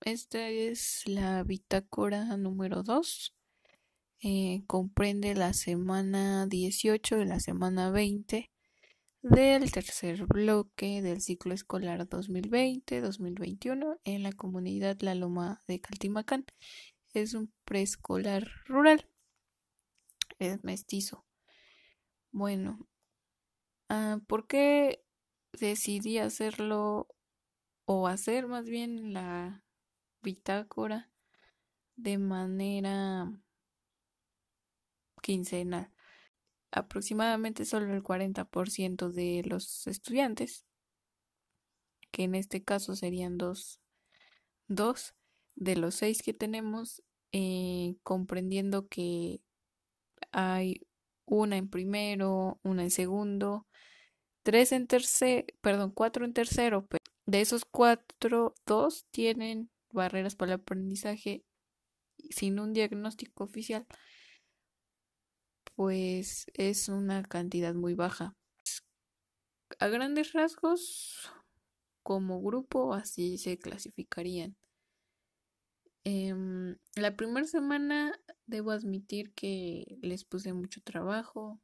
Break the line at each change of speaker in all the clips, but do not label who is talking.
Esta es la bitácora número 2. Eh, comprende la semana 18 y la semana 20 del tercer bloque del ciclo escolar 2020-2021 en la comunidad La Loma de Caltimacán. Es un preescolar rural. Es mestizo. Bueno, ah, ¿por qué decidí hacerlo o hacer más bien la bitácora de manera quincenal. Aproximadamente solo el 40% de los estudiantes, que en este caso serían dos, dos de los seis que tenemos, eh, comprendiendo que hay una en primero, una en segundo, tres en tercero, perdón, cuatro en tercero, de esos cuatro, dos tienen barreras para el aprendizaje sin un diagnóstico oficial, pues es una cantidad muy baja. A grandes rasgos, como grupo, así se clasificarían. Em, la primera semana debo admitir que les puse mucho trabajo,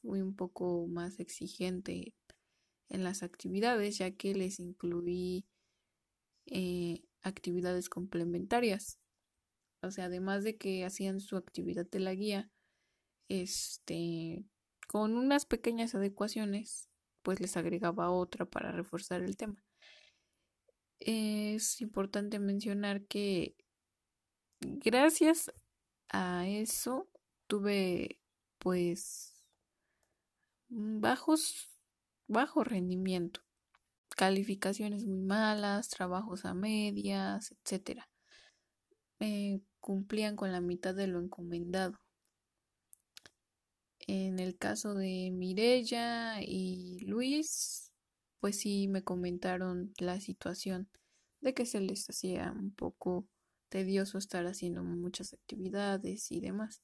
fui un poco más exigente en las actividades, ya que les incluí eh, actividades complementarias. O sea, además de que hacían su actividad de la guía, este, con unas pequeñas adecuaciones, pues les agregaba otra para reforzar el tema. Es importante mencionar que gracias a eso tuve pues bajos bajo rendimiento, calificaciones muy malas, trabajos a medias, etc. cumplían con la mitad de lo encomendado. En el caso de Mirella y Luis, pues sí me comentaron la situación de que se les hacía un poco tedioso estar haciendo muchas actividades y demás.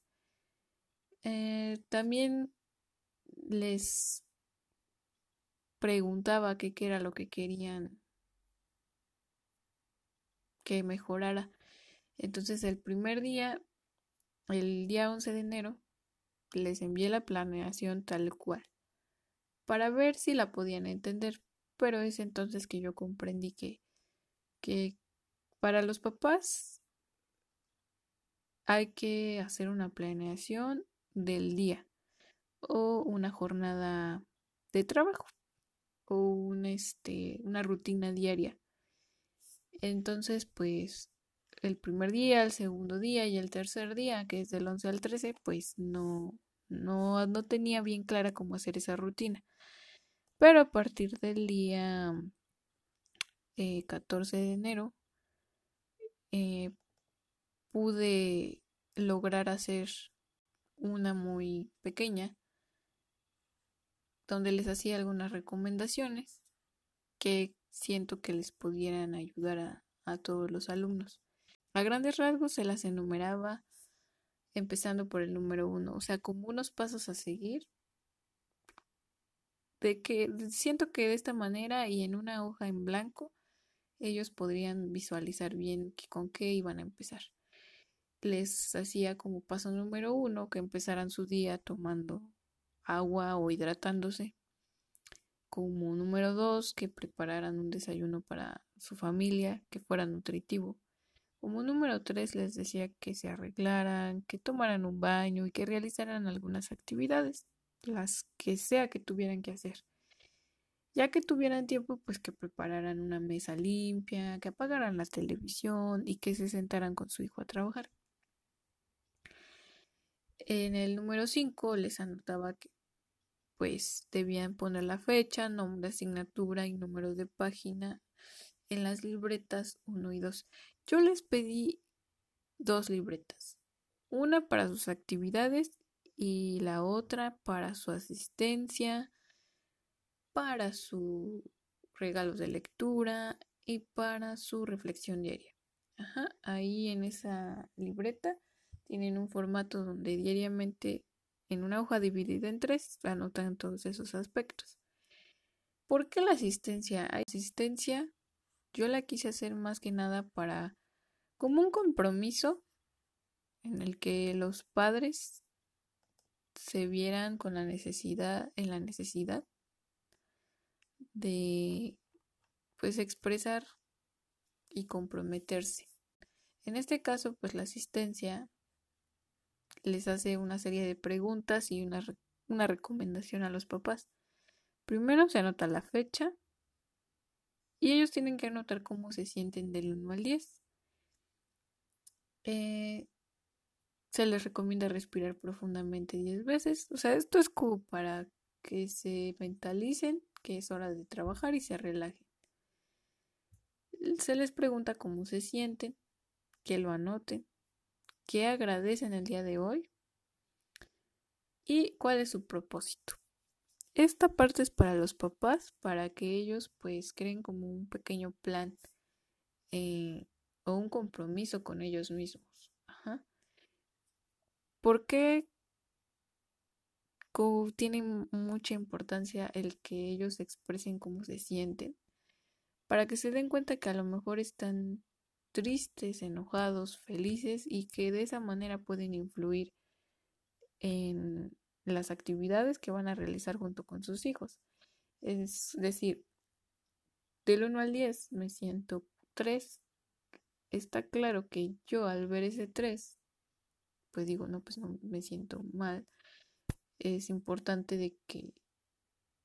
Eh, también les preguntaba qué era lo que querían que mejorara. Entonces el primer día, el día 11 de enero, les envié la planeación tal cual, para ver si la podían entender. Pero es entonces que yo comprendí que, que para los papás hay que hacer una planeación del día o una jornada de trabajo un, este, una rutina diaria. Entonces, pues el primer día, el segundo día y el tercer día, que es del 11 al 13, pues no, no, no tenía bien clara cómo hacer esa rutina. Pero a partir del día 14 eh, de enero, eh, pude lograr hacer una muy pequeña donde les hacía algunas recomendaciones que siento que les pudieran ayudar a, todos los alumnos. A grandes rasgos se las enumeraba empezando por el número uno, o sea, como unos pasos a seguir, de que siento que de esta manera y en una hoja en blanco ellos podrían visualizar bien con qué iban a empezar. Les hacía como paso número uno que empezaran su día tomando agua o hidratándose. Como número dos, que prepararan un desayuno para su familia que fuera nutritivo. Como número tres, les decía que se arreglaran, que tomaran un baño y que realizaran algunas actividades, las que sea que tuvieran que hacer. Ya que tuvieran tiempo, pues que prepararan una mesa limpia, que apagaran la televisión y que se sentaran con su hijo a trabajar. En el número 5 les anotaba que pues debían poner la fecha, nombre, asignatura y número de página en las libretas 1 y 2. Yo les pedí dos libretas, una para sus actividades y la otra para su asistencia, para sus regalos de lectura y para su reflexión diaria. Ajá, ahí en esa libreta tienen un formato donde diariamente en una hoja dividida en tres anotan todos esos aspectos. ¿Por qué la asistencia? Hay asistencia yo la quise hacer más que nada para como un compromiso en el que los padres se vieran con la necesidad, en la necesidad de pues expresar y comprometerse. En este caso, pues la asistencia les hace una serie de preguntas y una, una recomendación a los papás. Primero se anota la fecha y ellos tienen que anotar cómo se sienten del 1 al 10. Eh, se les recomienda respirar profundamente 10 veces. O sea, esto es como para que se mentalicen que es hora de trabajar y se relajen. Se les pregunta cómo se sienten, que lo anoten, qué agradecen el día de hoy y cuál es su propósito. Esta parte es para los papás, para que ellos pues creen como un pequeño plan eh, o un compromiso con ellos mismos. Ajá. ¿Por qué tiene mucha importancia el que ellos expresen cómo se sienten? Para que se den cuenta que a lo mejor están tristes, enojados, felices y que de esa manera pueden influir en las actividades que van a realizar junto con sus hijos. Es decir, del 1 al 10 me siento 3. Está claro que yo al ver ese 3, pues digo, no, pues no me siento mal. Es importante de que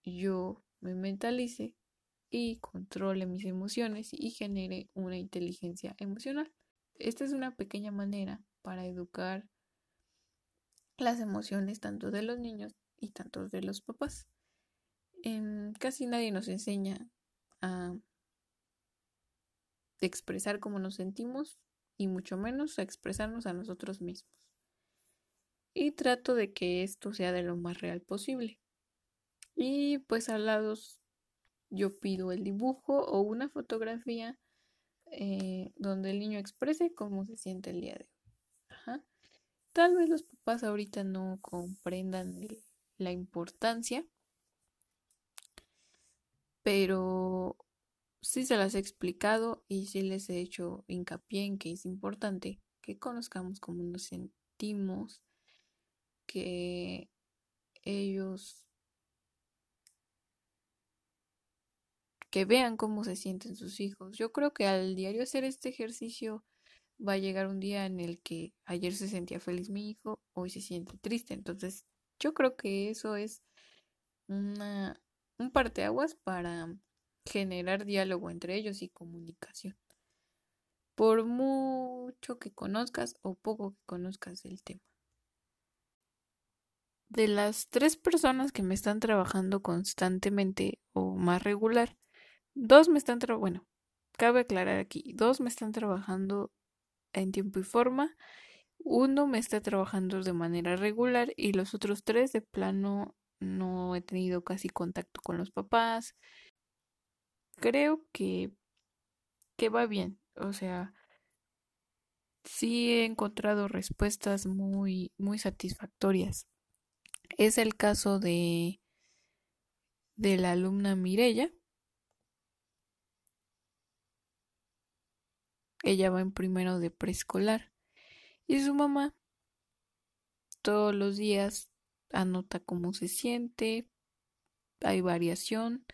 yo me mentalice y controle mis emociones y genere una inteligencia emocional. Esta es una pequeña manera para educar las emociones tanto de los niños y tanto de los papás. casi nadie nos enseña a expresar cómo nos sentimos y mucho menos a expresarnos a nosotros mismos. Y trato de que esto sea de lo más real posible. Y pues al lado yo pido el dibujo o una fotografía eh, donde el niño exprese cómo se siente el día de hoy. Tal vez los papás ahorita no comprendan la importancia, pero sí se las he explicado y sí les he hecho hincapié en que es importante que conozcamos cómo nos sentimos, que ellos que vean cómo se sienten sus hijos. Yo creo que al diario hacer este ejercicio va a llegar un día en el que ayer se sentía feliz mi hijo, hoy se siente triste. Entonces, yo creo que eso es una, un parteaguas para generar diálogo entre ellos y comunicación. Por mucho que conozcas o poco que conozcas del tema. De las tres personas que me están trabajando constantemente o más regular, Dos me están trabajando, bueno, cabe aclarar aquí, dos me están trabajando en tiempo y forma, uno me está trabajando de manera regular y los otros tres de plano no he tenido casi contacto con los papás. Creo que, que va bien, o sea, sí he encontrado respuestas muy, muy satisfactorias. Es el caso de, de la alumna Mirella, Ella va en primero de preescolar. Y su mamá todos los días anota cómo se siente, hay variación,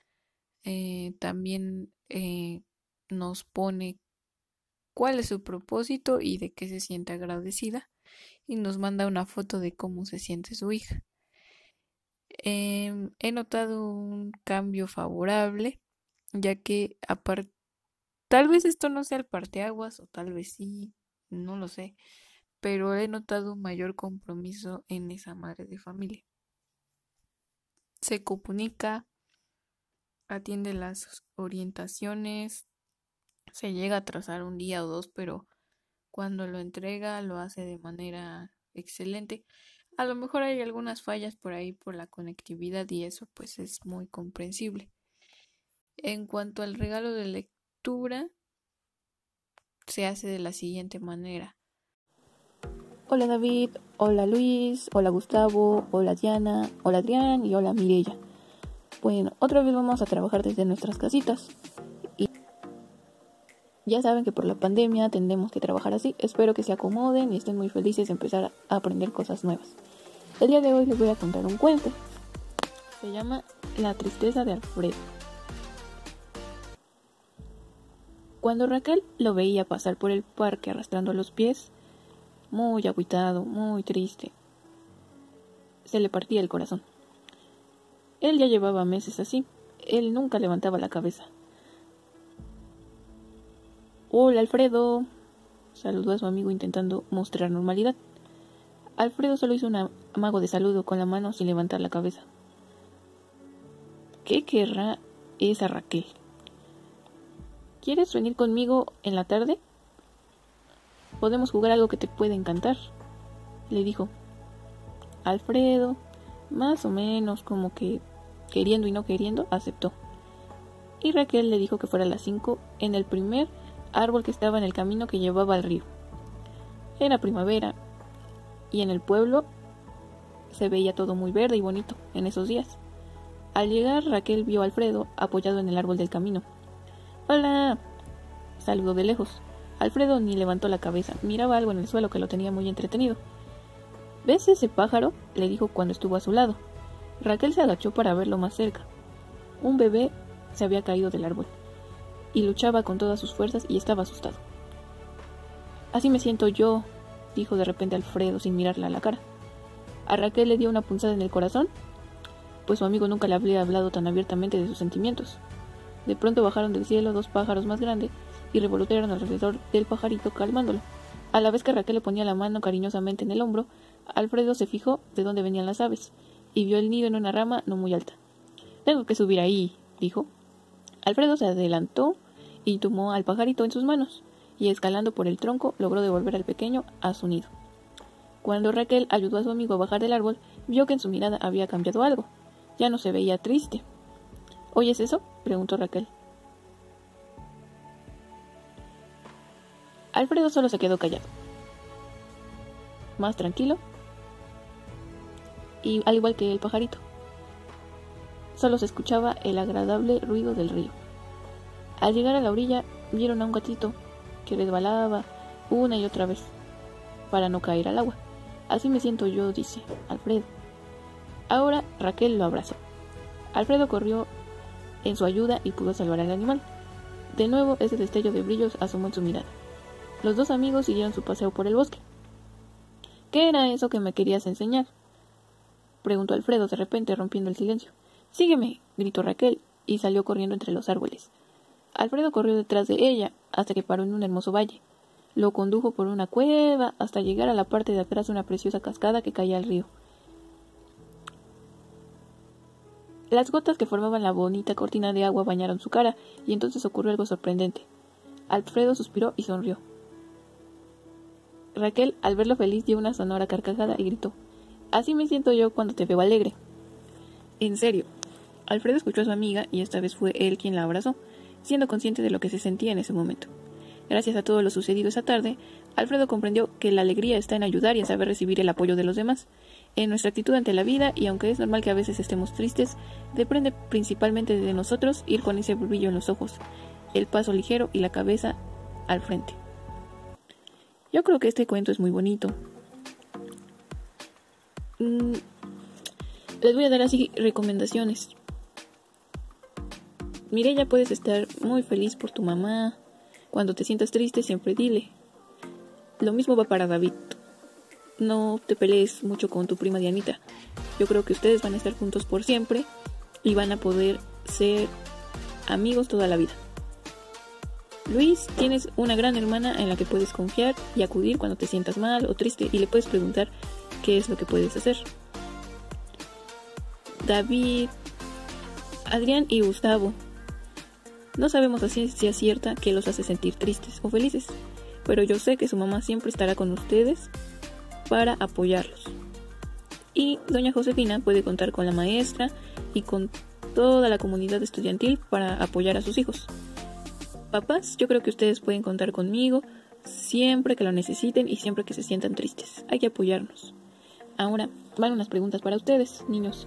eh, también eh, nos pone cuál es su propósito y de qué se siente agradecida y nos manda una foto de cómo se siente su hija. Em, he notado un cambio favorable, ya que aparte Tal vez esto no sea el parteaguas o tal vez sí, no lo sé, pero he notado un mayor compromiso en esa madre de familia. Se comunica, atiende las orientaciones, se llega a trazar un día o dos, pero cuando lo entrega lo hace de manera excelente. A lo mejor hay algunas fallas por ahí por la conectividad y eso pues es muy comprensible. En cuanto al regalo de se hace de la siguiente manera.
Hola David, hola Luis, hola Gustavo, hola Diana, hola Adrián y hola Mirella. Bueno, otra vez vamos a trabajar desde nuestras casitas.
Ya saben que por la pandemia tendemos que trabajar así. Espero que se acomoden y estén muy felices de empezar a aprender cosas nuevas. El día de hoy les voy a contar un cuento. Se llama La tristeza de Alfredo. Cuando Raquel lo veía pasar por el parque arrastrando los pies, muy agüitado, muy triste, se le partía el corazón. Él ya llevaba meses así. Él nunca levantaba la cabeza. Hola, Alfredo. Saludó a su amigo intentando mostrar normalidad. Alfredo solo hizo un amago de saludo con la mano sin levantar la cabeza. ¿Qué querrá esa Raquel? ¿Quieres venir conmigo en la tarde? Podemos jugar algo que te puede encantar, le dijo. Alfredo, más o menos como que queriendo y no queriendo, aceptó. Y Raquel le dijo que fuera a las cinco en el primer árbol que estaba en el camino que llevaba al río. Era primavera y en el pueblo se veía todo muy verde y bonito en esos días. Al llegar Raquel vio a Alfredo apoyado en el árbol del camino. Hola. saludó de lejos. Alfredo ni levantó la cabeza, miraba algo en el suelo que lo tenía muy entretenido. ¿Ves ese pájaro? le dijo cuando estuvo a su lado. Raquel se agachó para verlo más cerca. Un bebé se había caído del árbol y luchaba con todas sus fuerzas y estaba asustado. Así me siento yo, dijo de repente Alfredo sin mirarla a la cara. A Raquel le dio una punzada en el corazón, pues su amigo nunca le había hablado tan abiertamente de sus sentimientos. De pronto bajaron del cielo dos pájaros más grandes y revolotearon alrededor del pajarito calmándolo. A la vez que Raquel le ponía la mano cariñosamente en el hombro, Alfredo se fijó de dónde venían las aves y vio el nido en una rama no muy alta. Tengo que subir ahí, dijo. Alfredo se adelantó y tomó al pajarito en sus manos, y escalando por el tronco logró devolver al pequeño a su nido. Cuando Raquel ayudó a su amigo a bajar del árbol, vio que en su mirada había cambiado algo. Ya no se veía triste, ¿Oyes eso? preguntó Raquel. Alfredo solo se quedó callado. Más tranquilo. Y al igual que el pajarito. Solo se escuchaba el agradable ruido del río. Al llegar a la orilla, vieron a un gatito que resbalaba una y otra vez para no caer al agua. Así me siento yo, dice Alfredo. Ahora Raquel lo abrazó. Alfredo corrió en su ayuda y pudo salvar al animal. De nuevo ese destello de brillos asomó en su mirada. Los dos amigos siguieron su paseo por el bosque. ¿Qué era eso que me querías enseñar? preguntó Alfredo de repente rompiendo el silencio. Sígueme, gritó Raquel, y salió corriendo entre los árboles. Alfredo corrió detrás de ella hasta que paró en un hermoso valle. Lo condujo por una cueva hasta llegar a la parte de atrás de una preciosa cascada que caía al río. Las gotas que formaban la bonita cortina de agua bañaron su cara, y entonces ocurrió algo sorprendente. Alfredo suspiró y sonrió. Raquel, al verlo feliz, dio una sonora carcajada y gritó Así me siento yo cuando te veo alegre. En serio. Alfredo escuchó a su amiga y esta vez fue él quien la abrazó, siendo consciente de lo que se sentía en ese momento. Gracias a todo lo sucedido esa tarde, Alfredo comprendió que la alegría está en ayudar y en saber recibir el apoyo de los demás, en nuestra actitud ante la vida y aunque es normal que a veces estemos tristes, depende principalmente de nosotros ir con ese brillo en los ojos, el paso ligero y la cabeza al frente. Yo creo que este cuento es muy bonito. Mm, les voy a dar así recomendaciones. ya puedes estar muy feliz por tu mamá. Cuando te sientas triste, siempre dile. Lo mismo va para David no te pelees mucho con tu prima Dianita. Yo creo que ustedes van a estar juntos por siempre y van a poder ser amigos toda la vida. Luis, tienes una gran hermana en la que puedes confiar y acudir cuando te sientas mal o triste y le puedes preguntar qué es lo que puedes hacer. David, Adrián y Gustavo. No sabemos a ciencia cierta qué los hace sentir tristes o felices, pero yo sé que su mamá siempre estará con ustedes para apoyarlos. Y doña Josefina puede contar con la maestra y con toda la comunidad estudiantil para apoyar a sus hijos. Papás, yo creo que ustedes pueden contar conmigo siempre que lo necesiten y siempre que se sientan tristes. Hay que apoyarnos. Ahora, van unas preguntas para ustedes, niños.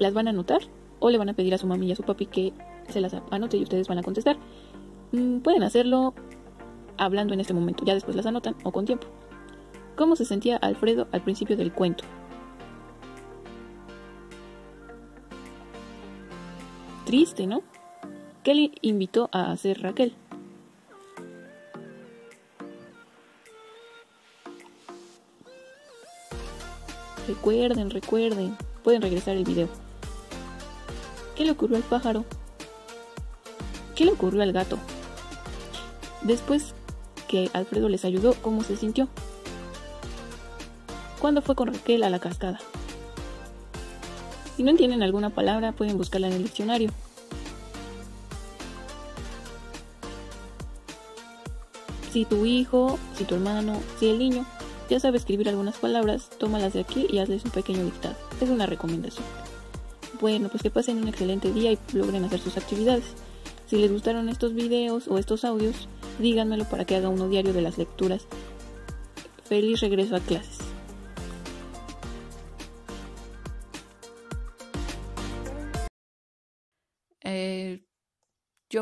¿Las van a anotar o le van a pedir a su mami y a su papi que se las anote y ustedes van a contestar?
Mm, pueden hacerlo hablando en este momento, ya después las anotan o con tiempo. ¿Cómo se sentía Alfredo al principio del cuento? Triste, ¿no? ¿Qué le invitó a hacer Raquel? Recuerden, recuerden. Pueden regresar el video. ¿Qué le ocurrió al pájaro? ¿Qué le ocurrió al gato? Después que Alfredo les ayudó, ¿cómo se sintió? ¿Cuándo fue con Raquel a la cascada? Si no entienden alguna palabra, pueden buscarla en el diccionario. Si tu hijo, si tu hermano, si el niño ya sabe escribir algunas palabras, tómalas de aquí y hazles un pequeño dictado. Es una recomendación. Bueno, pues que pasen un excelente día y logren hacer sus actividades. Si les gustaron estos videos o estos audios, díganmelo para que haga uno diario de las lecturas. Feliz regreso a clases.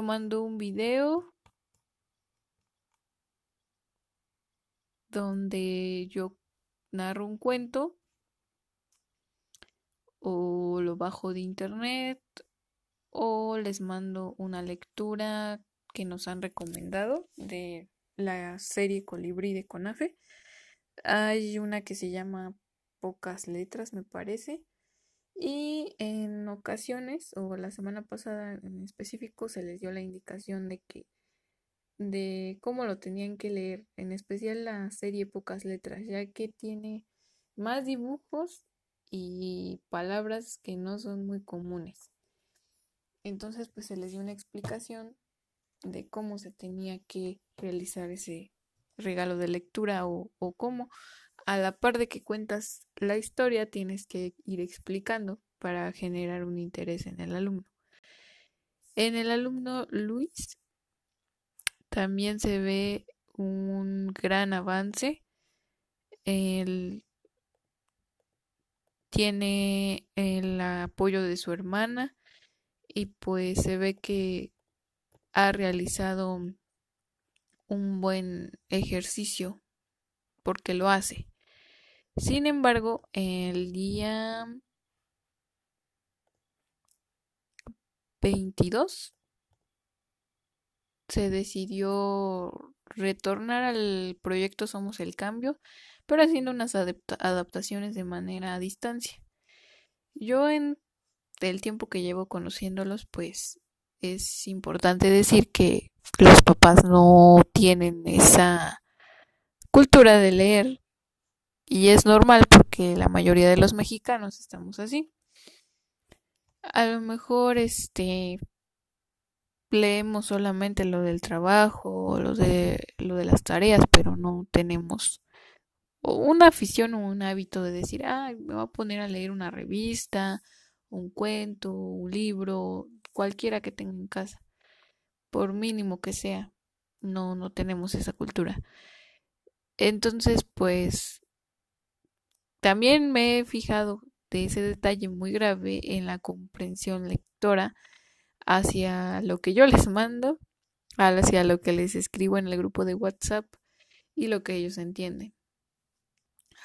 Yo mando un video donde yo narro un cuento o lo bajo de internet o les mando una lectura que nos han recomendado de la serie Colibrí de Conafe. Hay una que se llama Pocas Letras, me parece. Y en ocasiones, o la semana pasada en específico, se les dio la indicación de que de cómo lo tenían que leer, en especial la serie Pocas Letras, ya que tiene más dibujos y palabras que no son muy comunes. Entonces, pues se les dio una explicación de cómo se tenía que realizar ese regalo de lectura o, o cómo a la par de que cuentas la historia tienes que ir explicando para generar un interés en el alumno. En el alumno Luis también se ve un gran avance. Él tiene el apoyo de su hermana y pues se ve que ha realizado un buen ejercicio porque lo hace. Sin embargo, el día 22 se decidió retornar al proyecto Somos el Cambio, pero haciendo unas adaptaciones de manera a distancia. Yo en el tiempo que llevo conociéndolos, pues es importante decir que los papás no tienen esa cultura de leer y es normal porque la mayoría de los mexicanos estamos así. A lo mejor este leemos solamente lo del trabajo lo de lo de las tareas, pero no tenemos una afición o un hábito de decir, ah, me voy a poner a leer una revista, un cuento, un libro, cualquiera que tenga en casa, por mínimo que sea, no, no tenemos esa cultura. Entonces, pues, también me he fijado de ese detalle muy grave en la comprensión lectora hacia lo que yo les mando, hacia lo que les escribo en el grupo de WhatsApp y lo que ellos entienden.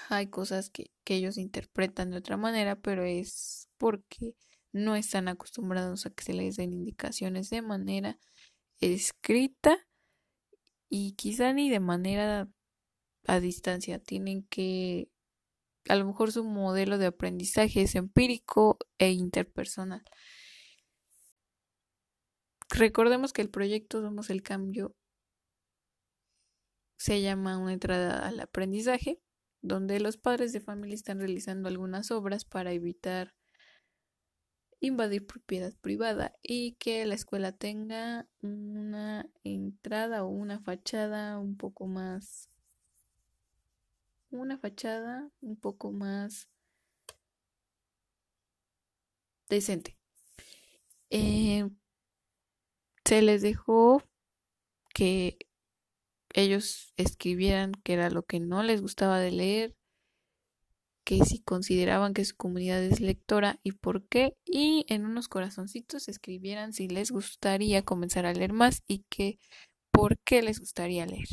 Hay cosas que, que ellos interpretan de otra manera, pero es porque no están acostumbrados a que se les den indicaciones de manera escrita y quizá ni de manera a distancia. Tienen que, a lo mejor su modelo de aprendizaje es empírico e interpersonal. Recordemos que el proyecto Somos el Cambio se llama una entrada al aprendizaje, donde los padres de familia están realizando algunas obras para evitar invadir propiedad privada y que la escuela tenga una entrada o una fachada un poco más una fachada un poco más decente. Eh, se les dejó que ellos escribieran que era lo que no les gustaba de leer que si consideraban que su comunidad es lectora y por qué, y en unos corazoncitos escribieran si les gustaría comenzar a leer más y que por qué les gustaría leer.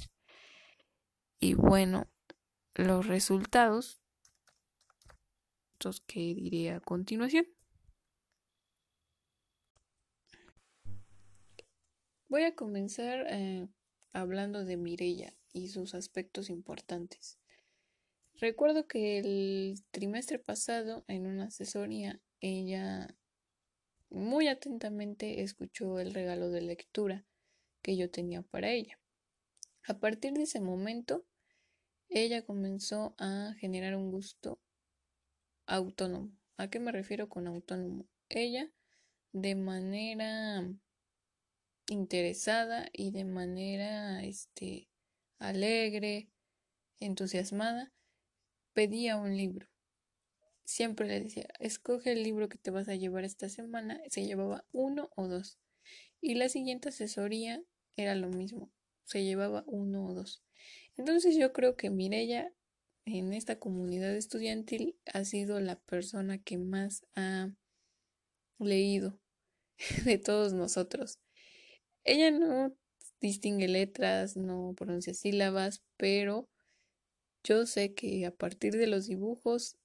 Y bueno, los resultados los que diré a continuación. Voy a comenzar eh, hablando de Mirella y sus aspectos importantes. Recuerdo que el trimestre pasado, en una asesoría, ella muy atentamente escuchó el regalo de lectura que yo tenía para ella. A partir de ese momento, ella comenzó a generar un gusto autónomo. ¿A qué me refiero con autónomo? Ella, de manera interesada y de manera este, alegre, entusiasmada, pedía un libro. Siempre le decía, escoge el libro que te vas a llevar esta semana. Se llevaba uno o dos. Y la siguiente asesoría era lo mismo. Se llevaba uno o dos. Entonces yo creo que Mirella en esta comunidad estudiantil ha sido la persona que más ha leído de todos nosotros. Ella no distingue letras, no pronuncia sílabas, pero yo sé que a partir de los dibujos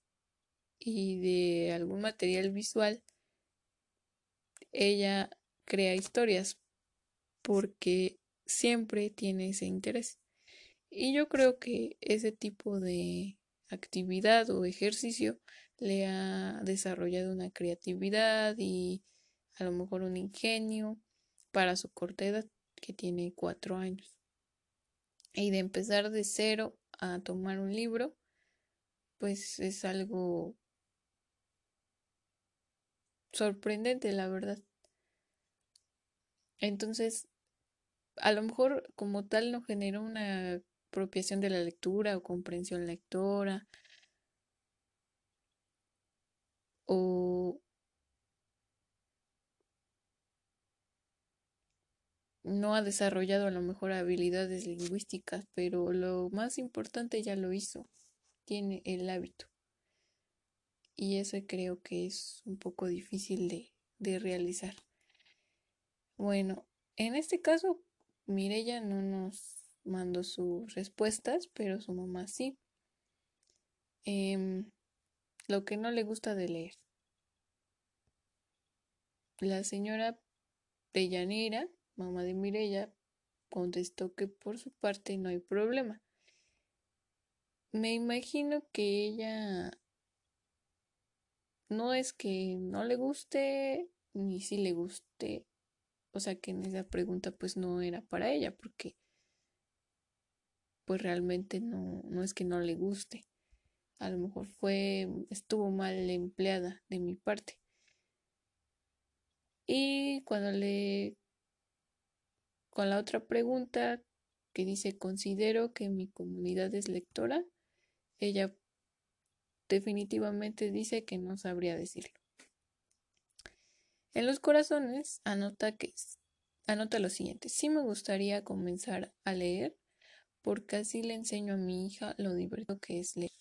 y de algún material visual, ella crea historias porque siempre tiene ese interés. Y yo creo que ese tipo de actividad o ejercicio le ha desarrollado una creatividad y a lo mejor un ingenio para su corta edad, que tiene cuatro años. Y de empezar de cero a tomar un libro, pues es algo sorprendente, la verdad. Entonces, a lo mejor como tal no generó una apropiación de la lectura o comprensión lectora o no ha desarrollado a lo mejor habilidades lingüísticas, pero lo más importante ya lo hizo, tiene el hábito. Y eso creo que es un poco difícil de, de realizar. Bueno, en este caso, Mirella no nos mandó sus respuestas, pero su mamá sí. Em, lo que no le gusta de leer. La señora Deyanira mamá de Mirella, contestó que por su parte no hay problema. Me imagino que ella no es que no le guste ni si le guste. O sea que en esa pregunta pues no era para ella porque pues realmente no, no es que no le guste. A lo mejor fue, estuvo mal empleada de mi parte. Y cuando le con la otra pregunta que dice, considero que mi comunidad es lectora, ella definitivamente dice que no sabría decirlo. En los corazones anota que anota lo siguiente, sí me gustaría comenzar a leer porque así le enseño a mi hija lo divertido que es leer.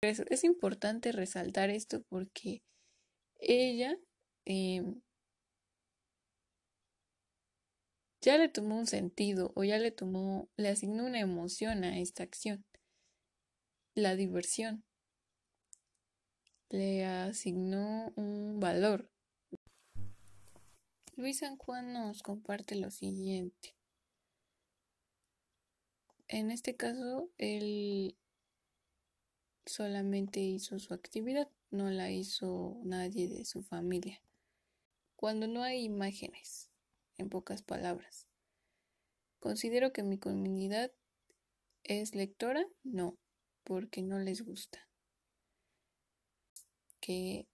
Es, importante resaltar esto porque ella em, ya le tomó un sentido o ya le tomó, le asignó una emoción a esta acción. La diversión. Le asignó un valor. Luis San Juan nos comparte lo siguiente. En este caso, él solamente hizo su actividad, no la hizo nadie de su familia. Cuando no hay imágenes, en pocas palabras. ¿Considero que mi comunidad es lectora? No, porque no les gusta. Que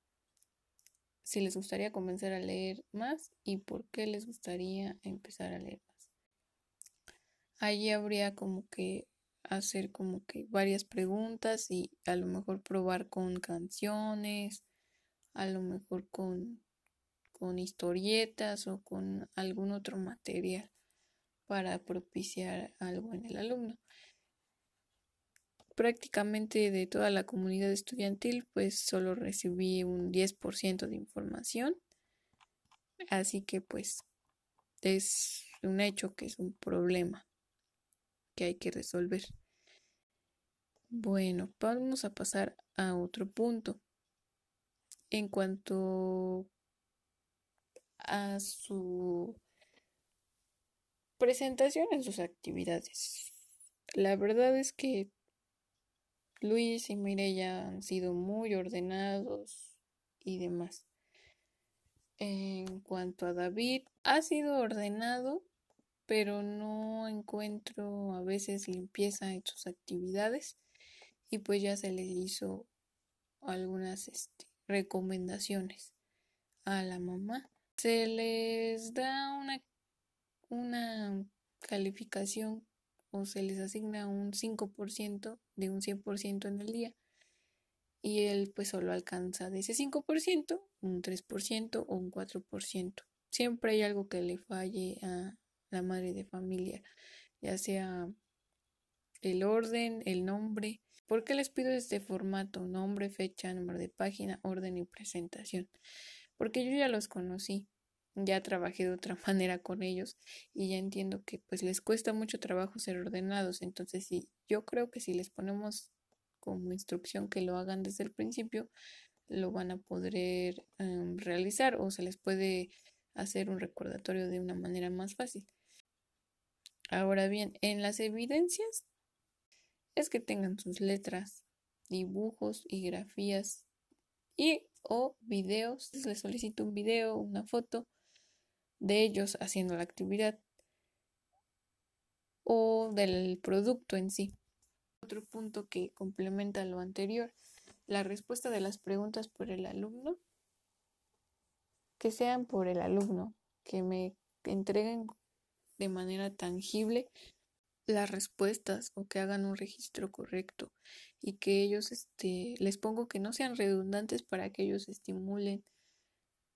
si les gustaría comenzar a leer más y por qué les gustaría empezar a leer. Allí habría como que hacer como que varias preguntas y a lo mejor probar con canciones, a lo mejor con con historietas o con algún otro material para propiciar algo en el alumno. prácticamente de toda la comunidad estudiantil, pues solo recibí un 10% de información. Así que pues es un hecho que es un problema que hay que resolver. Bueno, vamos a pasar a otro punto. En cuanto a su presentación en sus actividades. La verdad es que Luis y Mireya han sido muy ordenados y demás. En cuanto a David, ha sido ordenado, pero no encuentro a veces limpieza en sus actividades y pues ya se les hizo algunas este, recomendaciones a la mamá. Se les da una, una calificación o se les asigna un 5% de un 100% en el día y él pues solo alcanza de ese 5% un 3% o un 4%. Siempre hay algo que le falle a la madre de familia, ya sea el orden, el nombre. ¿Por qué les pido este formato? Nombre, fecha, número de página, orden y presentación. Porque yo ya los conocí, ya trabajé de otra manera con ellos y ya entiendo que pues les cuesta mucho trabajo ser ordenados. Entonces, sí, yo creo que si les ponemos como instrucción que lo hagan desde el principio, lo van a poder em, realizar o se les puede hacer un recordatorio de una manera más fácil. Ahora bien, en las evidencias es que tengan sus letras, dibujos y grafías y o videos. Les solicito un video, una foto de ellos haciendo la actividad o del producto en sí. Otro punto que complementa lo anterior la respuesta de las preguntas por el alumno, que sean por el alumno, que me entreguen de manera tangible las respuestas o que hagan un registro correcto y que ellos este les pongo que no sean redundantes para que ellos estimulen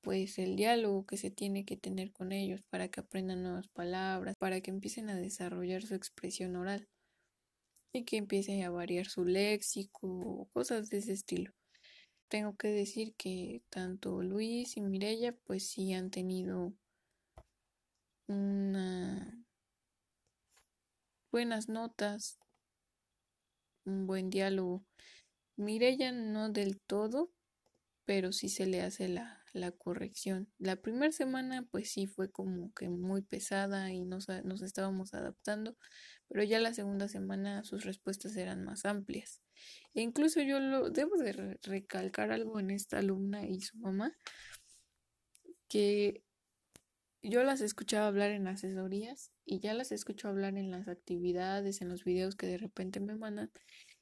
pues el diálogo que se tiene que tener con ellos para que aprendan nuevas palabras, para que empiecen a desarrollar su expresión oral y que empiece a variar su léxico, cosas de ese estilo. Tengo que decir que tanto Luis y Mirella pues sí han tenido una buenas notas, un buen diálogo. Mirella no del todo, pero sí se le hace la, la corrección. La primera semana pues sí fue como que muy pesada y nos, nos estábamos adaptando, pero ya la segunda semana sus respuestas eran más amplias. E incluso yo lo debo de recalcar algo en esta alumna y su mamá, que yo las escuchaba hablar en asesorías y ya las escucho hablar en las actividades, en los videos que de repente me mandan.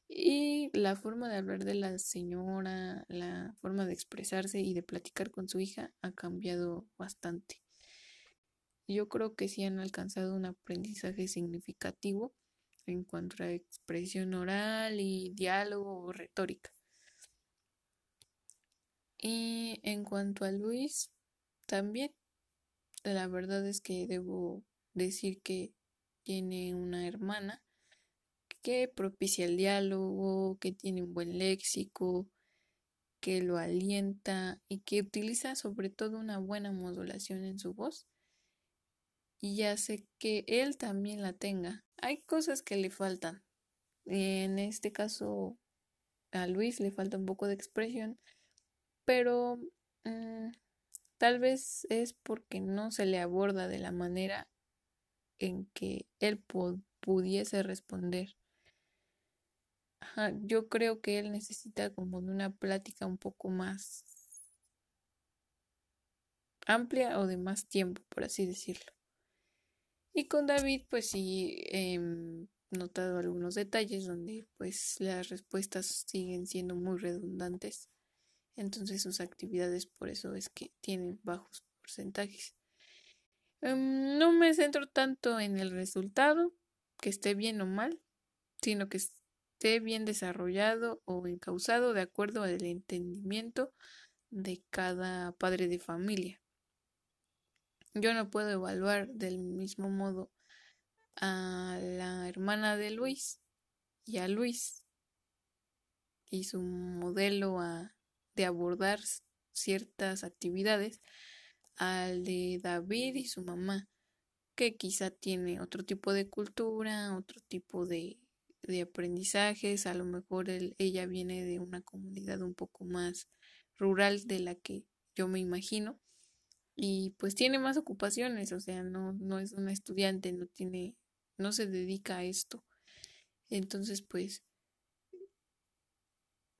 Y la forma de hablar de la señora, la forma de expresarse y de platicar con su hija ha cambiado bastante yo creo que sí han alcanzado un aprendizaje significativo en cuanto a expresión oral y diálogo o retórica. Y en cuanto a Luis, también, la verdad es que debo decir que tiene una hermana que propicia el diálogo, que tiene un buen léxico, que lo alienta y que utiliza sobre todo una buena modulación en su voz y hace que él también la tenga. Hay cosas que le faltan. En este caso, a Luis le falta un poco de expresión, pero mm, tal vez es porque no se le aborda de la manera en que él pudiese responder. yo creo que él necesita como de una plática un poco más amplia o de más tiempo, por así decirlo. Y con David, pues sí, he notado algunos detalles donde pues las respuestas siguen siendo muy redundantes. Entonces sus actividades por eso es que tienen bajos porcentajes. Em, no me centro tanto en el resultado, que esté bien o mal, sino que esté bien desarrollado o encausado de acuerdo al entendimiento de cada padre de familia. Yo no puedo evaluar del mismo modo a la hermana de Luis y a Luis y su modelo de abordar ciertas actividades al de David y su mamá, que quizá tiene otro tipo de cultura, otro tipo de, de aprendizajes, a lo mejor ella viene de una comunidad un poco más rural de la que yo me imagino y pues tiene más ocupaciones, o sea, no, no es una estudiante, no tiene, no se dedica a esto. Entonces, pues,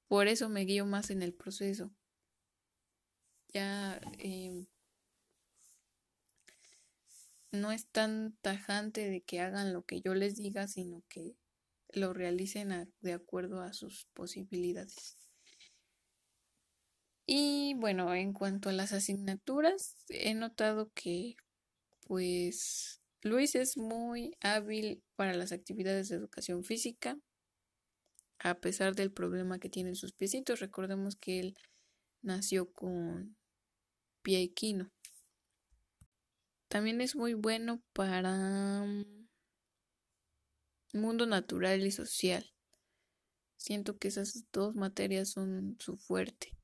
por eso me guío más en el proceso. Ya em, no es tan tajante de que hagan lo que yo les diga, sino que lo realicen de acuerdo a sus posibilidades. Y bueno, en cuanto a las asignaturas, he notado que pues Luis es muy hábil para las actividades de educación física, a pesar del problema que tiene en sus piecitos. Recordemos que él nació con pie equino. También es muy bueno para mm, mundo natural y social. Siento que esas dos materias son su fuerte.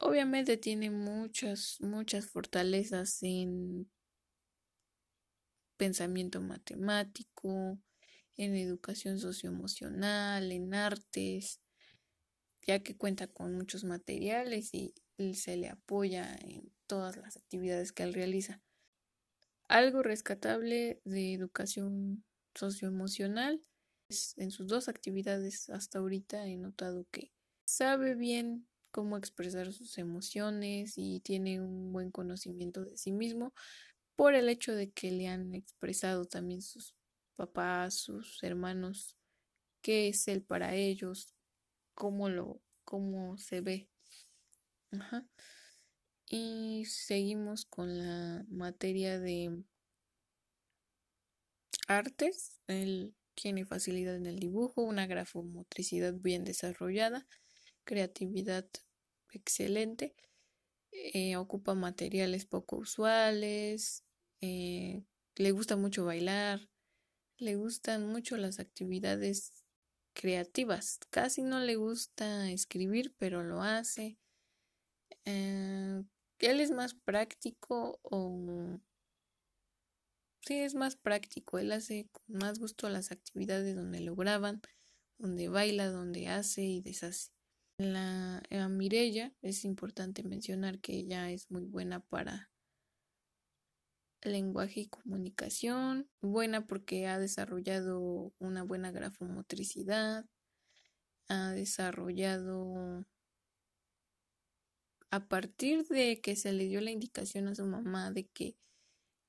Obviamente tiene muchas, muchas fortalezas en pensamiento matemático, en educación socioemocional, en artes, ya que cuenta con muchos materiales y se le apoya en todas las actividades que él realiza. Algo rescatable de educación socioemocional es en sus dos actividades hasta ahorita he notado que sabe bien cómo expresar sus emociones y tiene un buen conocimiento de sí mismo por el hecho de que le han expresado también sus papás, sus hermanos, qué es él para ellos, cómo lo, cómo se ve. Y seguimos con la materia de artes. Él tiene facilidad en el dibujo, una grafomotricidad bien desarrollada, creatividad excelente, eh, ocupa materiales poco usuales, eh, le gusta mucho bailar, le gustan mucho las actividades creativas, casi no le gusta escribir, pero lo hace. Eh, él es más práctico o... Sí, es más práctico, él hace con más gusto las actividades donde lo graban, donde baila, donde hace y deshace. La, la Mirella es importante mencionar que ella es muy buena para lenguaje y comunicación, buena porque ha desarrollado una buena grafomotricidad, ha desarrollado a partir de que se le dio la indicación a su mamá de que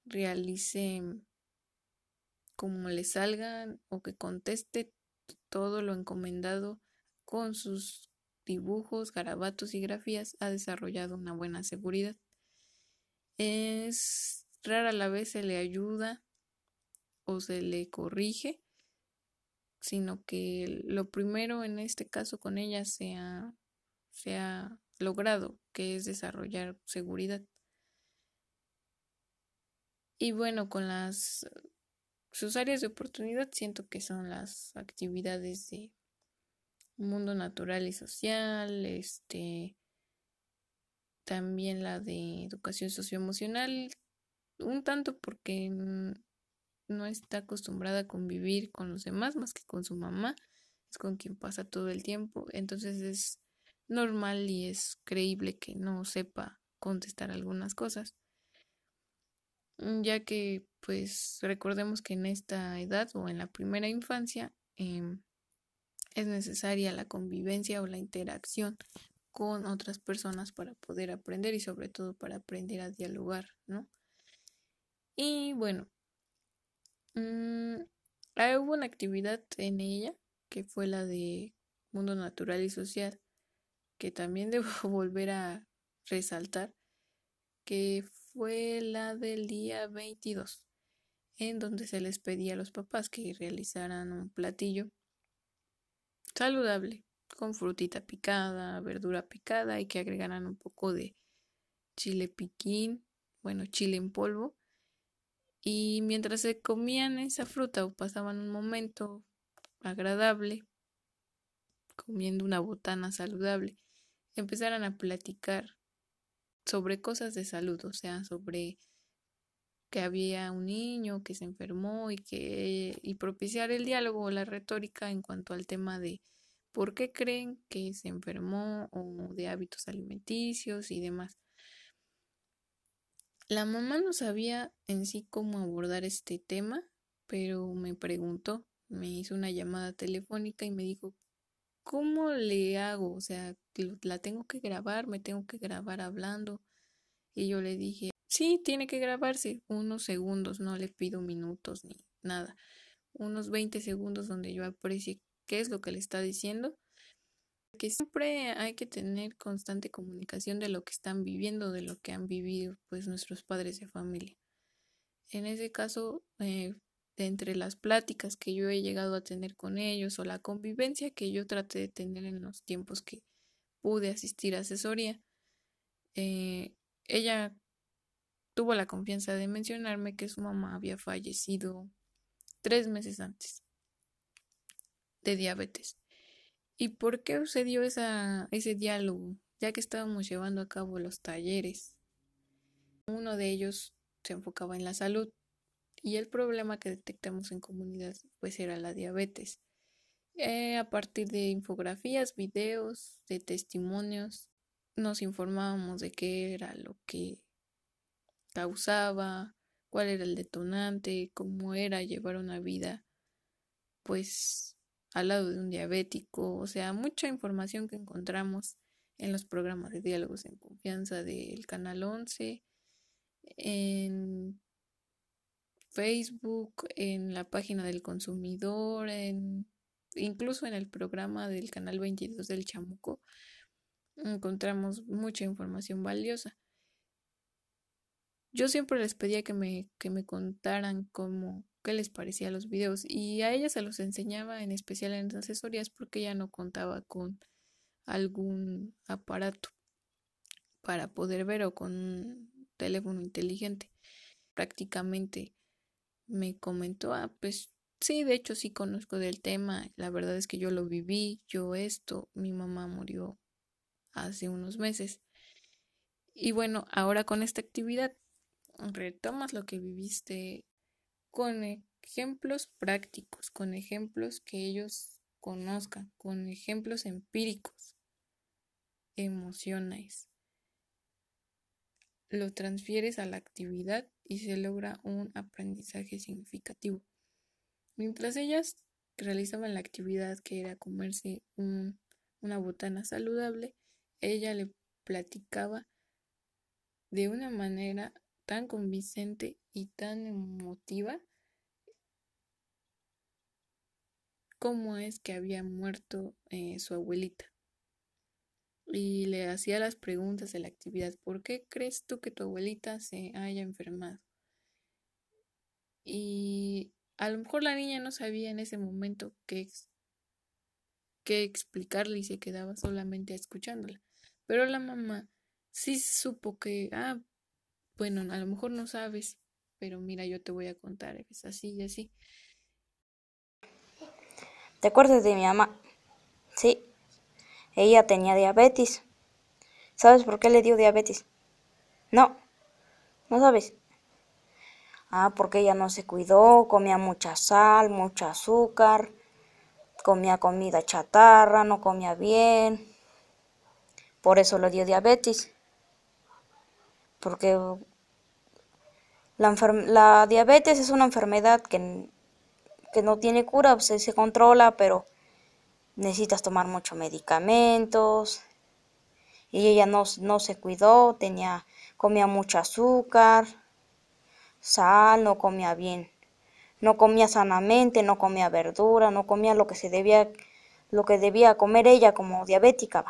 realice como le salgan o que conteste todo lo encomendado con sus dibujos, garabatos y grafías ha desarrollado una buena seguridad. Es rara la vez se le ayuda o se le corrige, sino que lo primero en este caso con ella se ha, logrado, que es desarrollar seguridad. Y bueno, con las sus áreas de oportunidad siento que son las actividades de mundo natural y social, este, también la de educación socioemocional, un tanto porque no está acostumbrada a convivir con los demás más que con su mamá, es con quien pasa todo el tiempo, entonces es normal y es creíble que no sepa contestar algunas cosas, ya que pues recordemos que en esta edad o en la primera infancia eh, es necesaria la convivencia o la interacción con otras personas para poder aprender y sobre todo para aprender a dialogar, ¿no? Y bueno, mmm, hubo una actividad en ella que fue la de mundo natural y social, que también debo volver a resaltar, que fue la del día 22, en donde se les pedía a los papás que realizaran un platillo saludable, con frutita picada, verdura picada y que agregaran un poco de chile piquín, bueno, chile en polvo. Y mientras se comían esa fruta o pasaban un momento agradable, comiendo una botana saludable, empezaran a platicar sobre cosas de salud, o sea, sobre que había un niño que se enfermó y que y propiciar el diálogo o la retórica en cuanto al tema de por qué creen que se enfermó o de hábitos alimenticios y demás. La mamá no sabía en sí cómo abordar este tema, pero me preguntó, me hizo una llamada telefónica y me dijo, ¿cómo le hago? O sea, la tengo que grabar, me tengo que grabar hablando. Y yo le dije, sí, tiene que grabarse unos segundos, no le pido minutos ni nada. Unos 20 segundos donde yo aprecie qué es lo que le está diciendo. Que siempre hay que tener constante comunicación de lo que están viviendo, de lo que han vivido pues nuestros padres de familia. En ese caso, eh, entre las pláticas que yo he llegado a tener con ellos o la convivencia que yo traté de tener en los tiempos que pude asistir a asesoría, eh, ella tuvo la confianza de mencionarme que su mamá había fallecido tres meses antes de diabetes. ¿Y por qué sucedió esa, ese diálogo? Ya que estábamos llevando a cabo los talleres. Uno de ellos se enfocaba en la salud y el problema que detectamos en comunidad pues era la diabetes. Eh, a partir de infografías, videos, de testimonios, nos informábamos de qué era lo que causaba, cuál era el detonante, cómo era llevar una vida pues al lado de un diabético, o sea, mucha información que encontramos en los programas de diálogos en confianza del Canal 11, en Facebook, en la página del consumidor, en, incluso en el programa del canal 22 del Chamuco, encontramos mucha información valiosa. Yo siempre les pedía que me, que me contaran cómo, qué les parecía los videos y a ella se los enseñaba en especial en las asesorías porque ella no contaba con algún aparato para poder ver o con un teléfono inteligente. Prácticamente me comentó, ah, pues sí, de hecho sí conozco del tema, la verdad es que yo lo viví, yo esto, mi mamá murió hace unos meses. Y bueno, ahora con esta actividad retomas lo que viviste con ejemplos prácticos, con ejemplos que ellos conozcan, con ejemplos empíricos. Emociones lo transfieres a la actividad y se logra un aprendizaje significativo. Mientras ellas realizaban la actividad que era comerse una botana saludable, ella le platicaba de una manera tan convincente y tan emotiva como es que había muerto eh, su abuelita y le hacía las preguntas de la actividad. ¿Por qué crees tú que tu abuelita se haya enfermado? Y a lo mejor la niña no sabía en ese momento qué, qué explicarle y se quedaba solamente escuchándola. Pero la mamá sí supo que, ah, bueno, a lo mejor no sabes, pero mira, yo te voy a contar, es así y así.
¿Te acuerdas de mi mamá? Sí, ella tenía diabetes. ¿Sabes por qué le dio diabetes? No, no sabes. Ah, porque ella no se cuidó, comía mucha sal, mucho azúcar, comía comida chatarra, no comía bien. Por eso le dio diabetes. Porque la, diabetes es una enfermedad que, que no tiene cura, se controla, pero necesitas tomar muchos medicamentos. Y ella no, no se cuidó, tenía, comía mucho azúcar, sal, no comía bien. No comía sanamente, no comía verdura, no comía lo que se debía, lo que debía comer ella como diabética.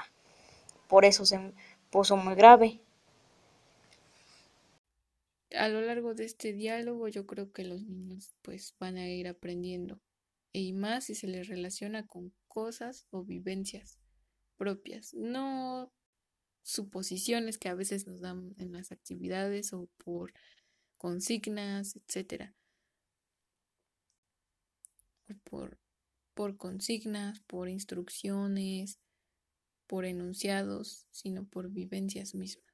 Por eso se puso muy grave.
A lo largo de este diálogo yo creo que los niños pues van a ir aprendiendo y más si se les relaciona con cosas o vivencias propias, no suposiciones que a veces nos dan en las actividades o por consignas, etcétera. Por por consignas, por instrucciones, por enunciados, sino por vivencias mismas.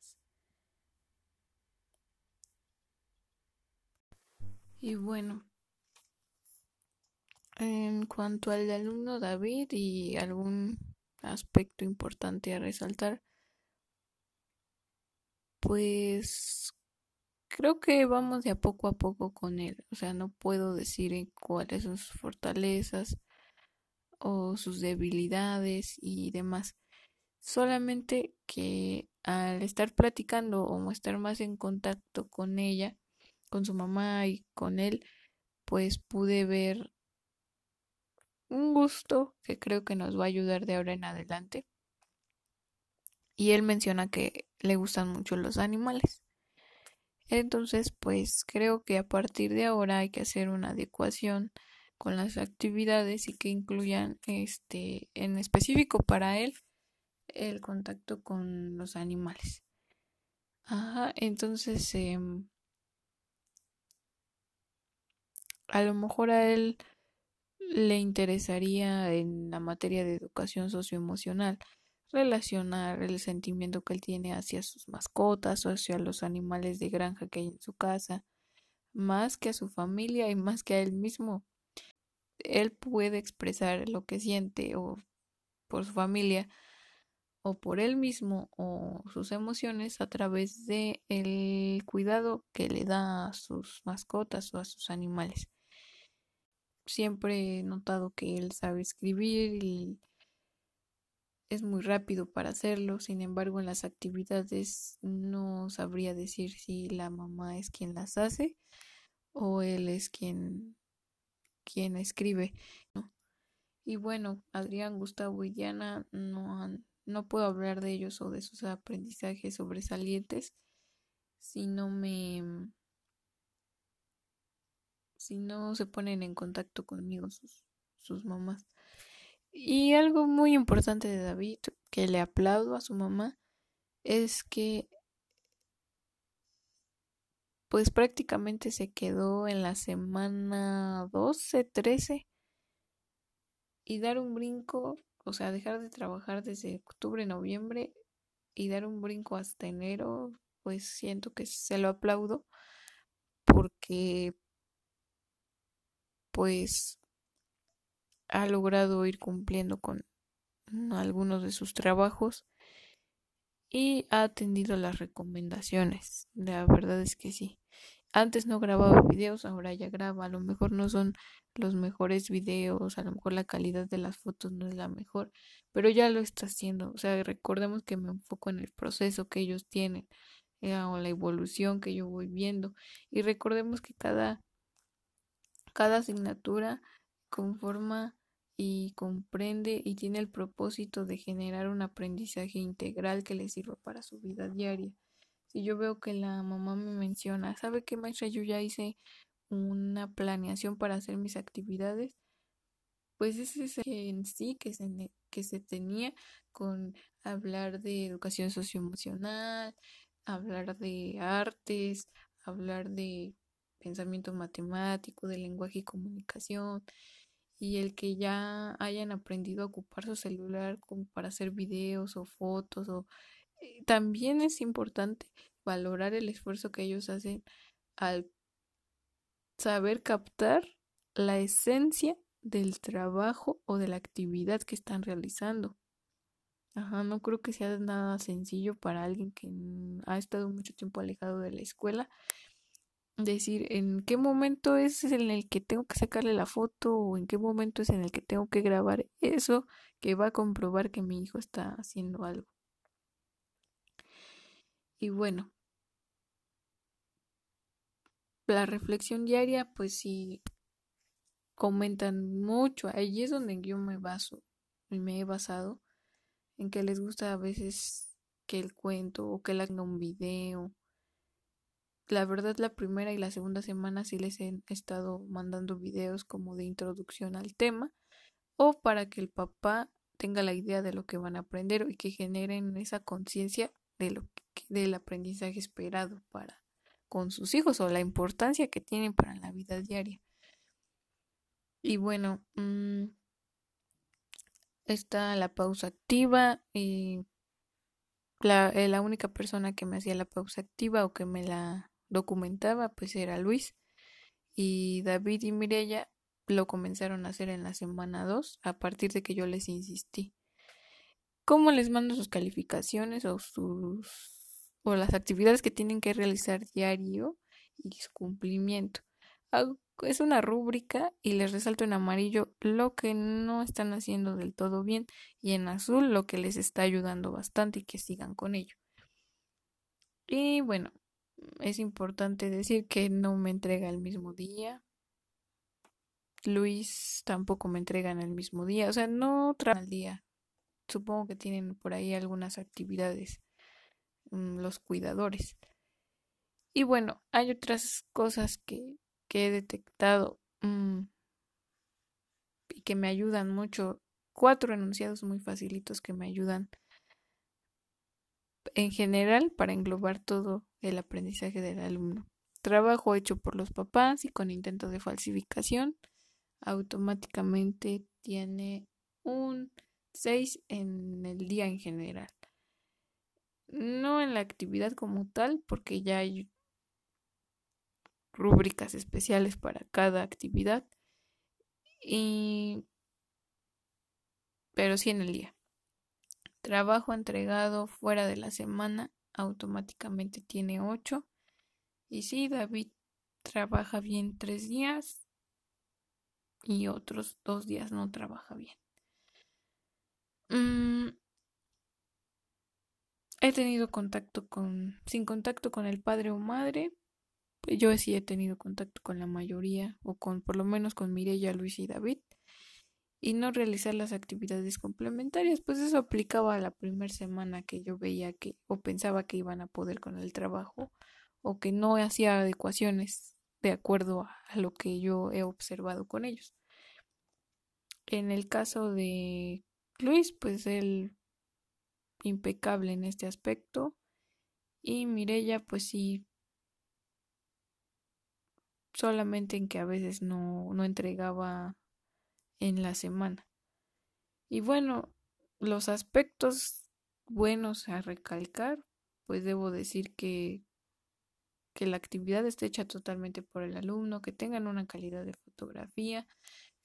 Y bueno, en cuanto al alumno David y algún aspecto importante a resaltar, pues creo que vamos de a poco a poco con él. O sea, no puedo decir cuáles son sus fortalezas o sus debilidades y demás. Solamente que al estar platicando o estar más en contacto con ella, con su mamá y con él, pues pude ver un gusto que creo que nos va a ayudar de ahora en adelante. Y él menciona que le gustan mucho los animales. Entonces, pues creo que a partir de ahora hay que hacer una adecuación con las actividades y que incluyan este en específico para él el contacto con los animales. Ajá, entonces em, a lo mejor a él le interesaría en la materia de educación socioemocional relacionar el sentimiento que él tiene hacia sus mascotas o hacia los animales de granja que hay en su casa, más que a su familia y más que a él mismo. Él puede expresar lo que siente o por su familia o por él mismo o sus emociones a través de el cuidado que le da a sus mascotas o a sus animales. Siempre he notado que él sabe escribir y es muy rápido para hacerlo, sin embargo en las actividades no sabría decir si la mamá es quien las hace o él es quien, quien escribe. Y bueno, Adrián, Gustavo y Diana no, no puedo hablar de ellos o de sus aprendizajes sobresalientes si no me si no se ponen en contacto conmigo sus, sus mamás. Y algo muy importante de David, que le aplaudo a su mamá, es que pues prácticamente se quedó en la semana 12, 13 y dar un brinco, o sea, dejar de trabajar desde octubre, noviembre y dar un brinco hasta enero, pues siento que se lo aplaudo porque pues ha logrado ir cumpliendo con algunos de sus trabajos y ha atendido las recomendaciones. La verdad es que sí. Antes no grababa videos, ahora ya graba. A lo mejor no son los mejores videos, a lo mejor la calidad de las fotos no es la mejor, pero ya lo está haciendo. O sea, recordemos que me enfoco en el proceso que ellos tienen eh, o la evolución que yo voy viendo. Y recordemos que cada, cada asignatura conforma y comprende y tiene el propósito de generar un aprendizaje integral que le sirva para su vida diaria. Si yo veo que la mamá me menciona, ¿sabe qué maestra? Yo ya hice una planeación para hacer mis actividades, pues ese es en sí que se, que se tenía con hablar de educación socioemocional, hablar de artes, hablar de pensamiento matemático, de lenguaje y comunicación, y el que ya hayan aprendido a ocupar su celular para hacer videos o fotos o eh, también es importante valorar el esfuerzo que ellos hacen al saber captar la esencia del trabajo o de la actividad que están realizando. Ajá, no creo que sea nada sencillo para alguien que ha estado mucho tiempo alejado de la escuela decir en qué momento es en el que tengo que sacarle la foto o en qué momento es en el que tengo que grabar eso que va a comprobar que mi hijo está haciendo algo. Y bueno, la reflexión diaria, pues sí, comentan mucho. Allí es donde yo me baso y me he basado en que les gusta a veces que el cuento o que haga un video la verdad, la primera y la segunda semana sí les he estado mandando videos como de introducción al tema o para que el papá tenga la idea de lo que van a aprender y que generen esa conciencia de lo del aprendizaje esperado para con sus hijos o la importancia que tienen para la vida diaria. Y bueno, mm, está la pausa activa y eh, la única persona que me hacía la pausa activa o que me la documentaba pues era Luis y David y Mirella lo comenzaron a hacer en la semana 2 a partir de que yo les insistí. ¿Cómo les mando sus calificaciones o sus o las actividades que tienen que realizar diario y su cumplimiento? es una rúbrica y les resalto en amarillo lo que no están haciendo del todo bien y en azul lo que les está ayudando bastante y que sigan con ello. Y bueno, es importante decir que no me entrega el mismo día. Luis tampoco me entrega en el mismo día, o sea, no traen al día. Supongo que tienen por ahí algunas actividades mm, los cuidadores. Y bueno, hay otras cosas que que he detectado mm, y que me ayudan mucho. Cuatro enunciados muy facilitos que me ayudan en general para englobar todo el aprendizaje del alumno. Trabajo hecho por los papás y con intento de falsificación automáticamente tiene un 6 en el día en general. No en la actividad como tal, porque ya hay rúbricas especiales para cada actividad. Y pero sí en el día. Trabajo entregado fuera de la semana automáticamente tiene 8. Y sí, David trabaja bien tres días y otros dos días no trabaja bien. Mm, he tenido contacto con, sin contacto con el padre o madre, yo sí he tenido contacto con la mayoría, o con por lo menos con Mireya, Luis y David, y no realizar las actividades complementarias, pues eso aplicaba a la primera semana que yo veía que o pensaba que iban a poder con el trabajo o que no hacía adecuaciones de acuerdo a lo que yo he observado con ellos. En el caso de Luis, pues él impecable en este aspecto y Mirella pues sí solamente en que a veces no, no entregaba en la semana. Y bueno, los aspectos buenos a recalcar, pues debo decir que, que la actividad esté hecha totalmente por el alumno, que tengan una calidad de fotografía,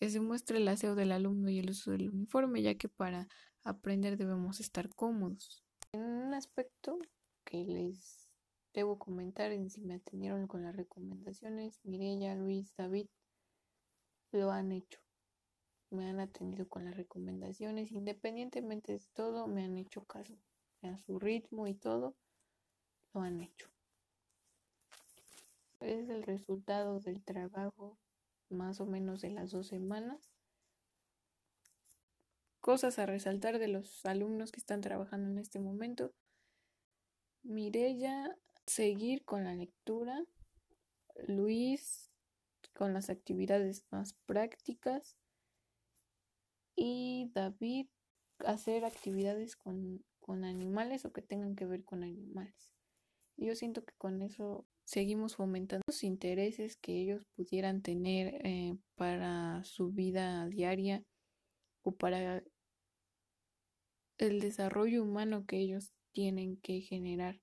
que se muestre el aseo del alumno y el uso del uniforme, ya que para aprender debemos estar cómodos. En un aspecto que les Debo comentar en si me atendieron con las recomendaciones. Mirella, Luis, David lo han hecho. Me han atendido con las recomendaciones. Independientemente de todo, me han hecho caso. A su ritmo y todo, lo han hecho. Es el resultado del trabajo más o menos de las dos semanas. Cosas a resaltar de los alumnos que están trabajando en este momento. Mirella seguir con la lectura, Luis con las actividades más prácticas y David hacer actividades con, animales o que tengan que ver con animales. Yo siento que con eso seguimos fomentando los intereses que ellos pudieran tener eh, para su vida diaria o para el desarrollo humano que ellos tienen que generar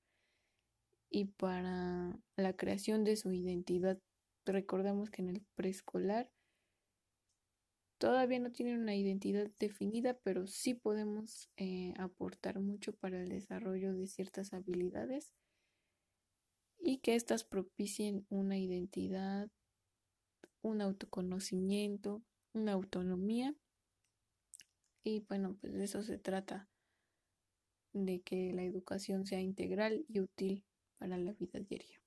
y para la creación de su identidad. Recordemos que en el preescolar todavía no tienen una identidad definida, pero sí podemos eh, aportar mucho para el desarrollo de ciertas habilidades y que éstas propicien una identidad, un autoconocimiento, una autonomía. Y bueno, pues de eso se trata, de que la educación sea integral y útil para la vida diaria.